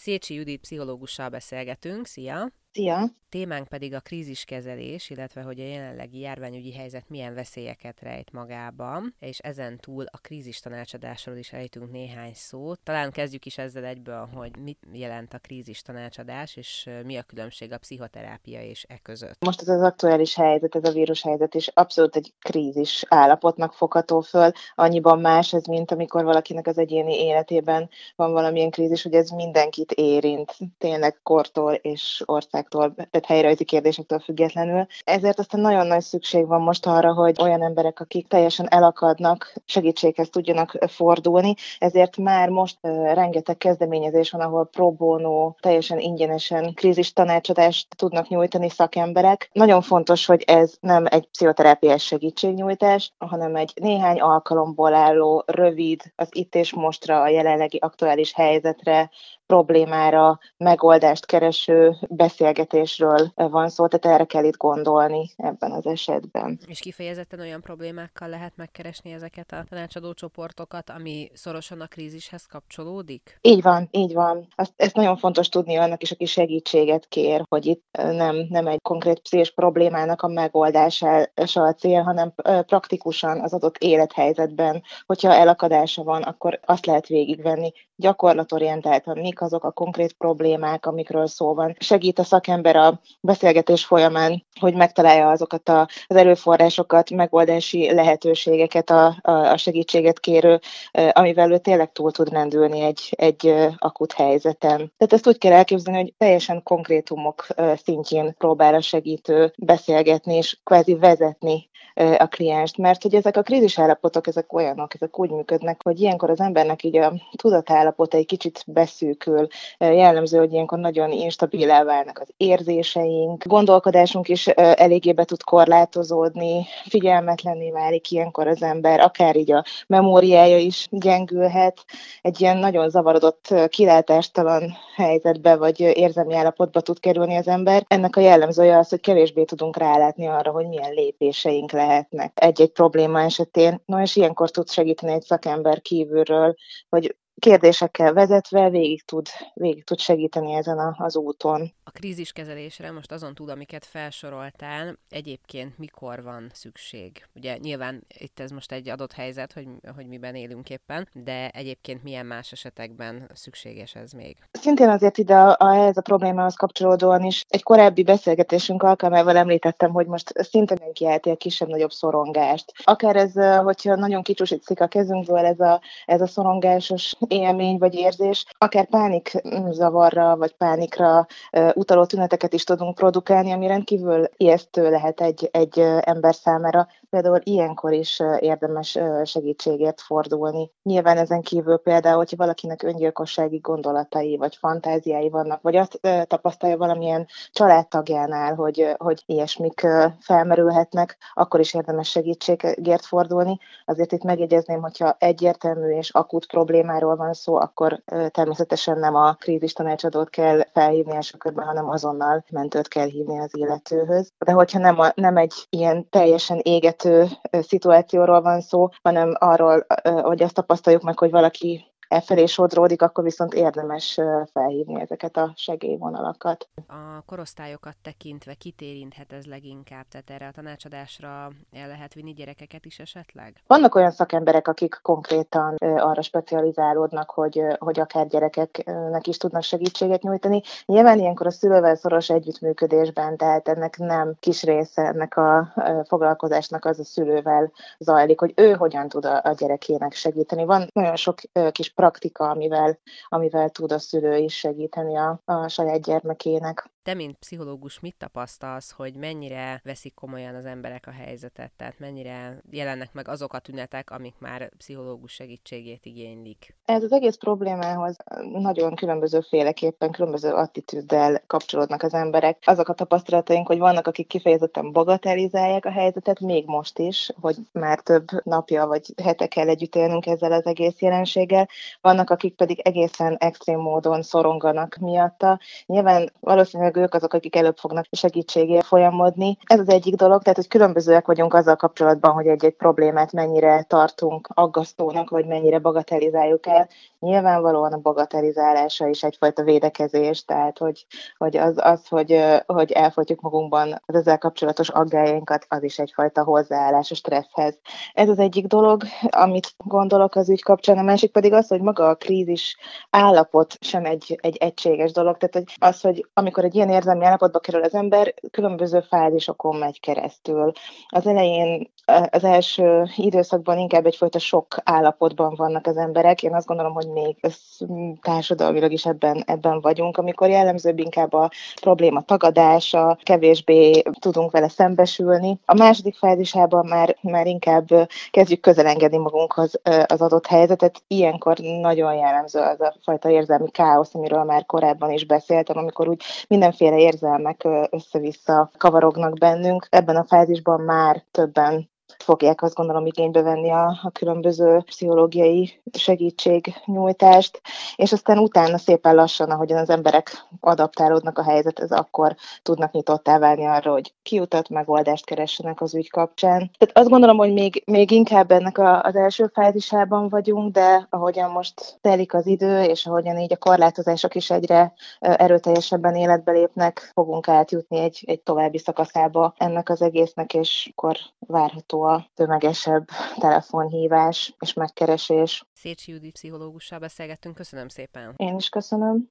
Szécsi Judit pszichológussal beszélgetünk. Szia! Szia! Témánk pedig a kríziskezelés, illetve hogy a jelenlegi járványügyi helyzet milyen veszélyeket rejt magában, és ezen túl a krízis tanácsadásról is ejtünk néhány szót. Talán kezdjük is ezzel egyből, hogy mit jelent a krízis tanácsadás, és mi a különbség a pszichoterápia és e között. Most ez az aktuális helyzet, ez a vírus helyzet is abszolút egy krízis állapotnak fogható föl. Annyiban más ez, mint amikor valakinek az egyéni életében van valamilyen krízis, hogy ez mindenkit érint, tényleg kortól és ország országtól, tehát helyrajzi kérdésektől függetlenül. Ezért aztán nagyon nagy szükség van most arra, hogy olyan emberek, akik teljesen elakadnak, segítséghez tudjanak fordulni. Ezért már most rengeteg kezdeményezés van, ahol pro bono, teljesen ingyenesen krízis tanácsadást tudnak nyújtani szakemberek. Nagyon fontos, hogy ez nem egy pszichoterápiás segítségnyújtás, hanem egy néhány alkalomból álló, rövid, az itt és mostra, a jelenlegi aktuális helyzetre problémára megoldást kereső beszélgetésről van szó, tehát erre kell itt gondolni ebben az esetben. És kifejezetten olyan problémákkal lehet megkeresni ezeket a tanácsadó csoportokat, ami szorosan a krízishez kapcsolódik? Így van, így van. Azt, ezt nagyon fontos tudni annak is, aki segítséget kér, hogy itt nem, nem egy konkrét pszichés problémának a megoldása a cél, hanem praktikusan az adott élethelyzetben, hogyha elakadása van, akkor azt lehet végigvenni gyakorlatorientáltan, mik mik azok a konkrét problémák, amikről szó van. Segít a szakember a beszélgetés folyamán, hogy megtalálja azokat a, az erőforrásokat, megoldási lehetőségeket a, a, a segítséget kérő, amivel ő tényleg túl tud rendülni egy, egy akut helyzeten. Tehát ezt úgy kell elképzelni, hogy teljesen konkrétumok szintjén próbál a segítő beszélgetni és kvázi vezetni a klienst, mert hogy ezek a krízis állapotok, ezek olyanok, ezek úgy működnek, hogy ilyenkor az embernek így a tudatállapota egy kicsit beszűkül. Jellemző, hogy ilyenkor nagyon instabilá válnak az érzéseink, gondolkodásunk is eléggé be tud korlátozódni, figyelmetlenné válik ilyenkor az ember, akár így a memóriája is gyengülhet, egy ilyen nagyon zavarodott, kilátástalan helyzetbe vagy érzelmi állapotba tud kerülni az ember. Ennek a jellemzője az, hogy kevésbé tudunk rálátni arra, hogy milyen lépéseink lehetnek egy-egy probléma esetén. No, és ilyenkor tud segíteni egy szakember kívülről, hogy kérdésekkel vezetve végig tud, végig tud segíteni ezen a, az úton. A kríziskezelésre most azon túl, amiket felsoroltál, egyébként mikor van szükség? Ugye nyilván itt ez most egy adott helyzet, hogy, hogy miben élünk éppen, de egyébként milyen más esetekben szükséges ez még? Szintén azért ide a, a, ez a problémához kapcsolódóan is egy korábbi beszélgetésünk alkalmával említettem, hogy most szinte mindenki eltél kisebb-nagyobb szorongást. Akár ez, hogyha nagyon kicsúsítszik a kezünkből ez a, ez a szorongásos élmény vagy érzés, akár pánik zavarra vagy pánikra utaló tüneteket is tudunk produkálni, ami rendkívül ijesztő lehet egy, egy ember számára. Például ilyenkor is érdemes segítségért fordulni. Nyilván ezen kívül például, hogyha valakinek öngyilkossági gondolatai vagy fantáziái vannak, vagy azt tapasztalja valamilyen családtagjánál, hogy, hogy ilyesmik felmerülhetnek, akkor is érdemes segítségért fordulni. Azért itt megjegyezném, hogyha egyértelmű és akut problémáról van szó, akkor természetesen nem a krízis tanácsadót kell felhívni első körben, hanem azonnal mentőt kell hívni az illetőhöz. De hogyha nem, a, nem egy ilyen teljesen égető szituációról van szó, hanem arról, hogy azt tapasztaljuk meg, hogy valaki e felé sodródik, akkor viszont érdemes felhívni ezeket a segélyvonalakat. A korosztályokat tekintve kit érinthet ez leginkább? Tehát erre a tanácsadásra el lehet vinni gyerekeket is esetleg? Vannak olyan szakemberek, akik konkrétan arra specializálódnak, hogy, hogy akár gyerekeknek is tudnak segítséget nyújtani. Nyilván ilyenkor a szülővel szoros együttműködésben, tehát ennek nem kis része ennek a foglalkozásnak az a szülővel zajlik, hogy ő hogyan tud a, gyerekének segíteni. Van nagyon sok kis praktika, amivel, amivel tud a szülő is segíteni a, a saját gyermekének. Te, mint pszichológus, mit tapasztalsz, hogy mennyire veszik komolyan az emberek a helyzetet? Tehát mennyire jelennek meg azok a tünetek, amik már pszichológus segítségét igénylik? Ez az egész problémához nagyon különböző féleképpen, különböző attitűddel kapcsolódnak az emberek. Azok a tapasztalataink, hogy vannak, akik kifejezetten bagatelizálják a helyzetet, még most is, hogy már több napja vagy hete kell együtt élnünk ezzel az egész jelenséggel. Vannak, akik pedig egészen extrém módon szoronganak miatta. Nyilván valószínűleg valószínűleg ők azok, akik előbb fognak segítségért folyamodni. Ez az egyik dolog, tehát hogy különbözőek vagyunk azzal kapcsolatban, hogy egy-egy problémát mennyire tartunk aggasztónak, vagy mennyire bagatelizáljuk el. Nyilvánvalóan a bagatelizálása is egyfajta védekezés, tehát hogy, hogy az, az hogy, hogy elfogyjuk magunkban az ezzel kapcsolatos aggájainkat, az is egyfajta hozzáállás a stresszhez. Ez az egyik dolog, amit gondolok az ügy kapcsán, a másik pedig az, hogy maga a krízis állapot sem egy, egy egységes dolog. Tehát hogy az, hogy amikor egy ilyen érzelmi állapotba kerül az ember, különböző fázisokon megy keresztül. Az elején az első időszakban inkább egyfajta sok állapotban vannak az emberek. Én azt gondolom, hogy még társadalmilag is ebben, ebben vagyunk, amikor jellemzőbb inkább a probléma tagadása, kevésbé tudunk vele szembesülni. A második fázisában már, már inkább kezdjük közelengedni magunkhoz az adott helyzetet. Ilyenkor nagyon jellemző az a fajta érzelmi káosz, amiről már korábban is beszéltem, amikor úgy mindenféle érzelmek össze-vissza kavarognak bennünk. Ebben a fázisban már többen fogják azt gondolom igénybe venni a, a különböző pszichológiai segítségnyújtást, és aztán utána szépen lassan, ahogyan az emberek adaptálódnak a helyzethez, akkor tudnak nyitottá válni arra, hogy kiutat megoldást keressenek az ügy kapcsán. Tehát azt gondolom, hogy még, még inkább ennek a, az első fázisában vagyunk, de ahogyan most telik az idő, és ahogyan így a korlátozások is egyre erőteljesebben életbe lépnek, fogunk átjutni egy, egy további szakaszába ennek az egésznek, és akkor várható a tömegesebb telefonhívás és megkeresés. Szécsi Judit pszichológussal beszélgettünk, köszönöm szépen. Én is köszönöm.